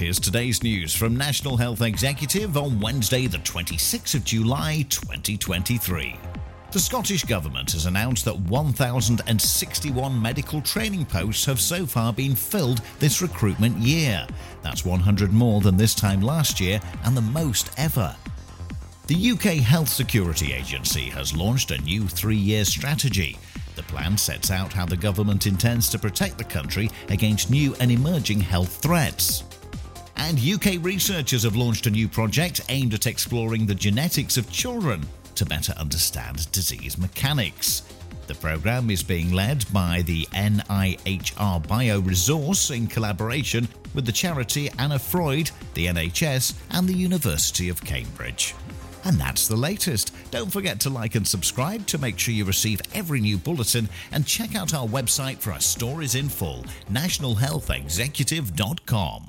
here's today's news from National Health Executive on Wednesday, the 26th of July, 2023. The Scottish Government has announced that 1,061 medical training posts have so far been filled this recruitment year. That's 100 more than this time last year and the most ever. The UK Health Security Agency has launched a new three year strategy. The plan sets out how the government intends to protect the country against new and emerging health threats. And UK researchers have launched a new project aimed at exploring the genetics of children to better understand disease mechanics. The programme is being led by the NIHR Bioresource in collaboration with the charity Anna Freud, the NHS, and the University of Cambridge. And that's the latest. Don't forget to like and subscribe to make sure you receive every new bulletin and check out our website for our stories in full nationalhealthexecutive.com.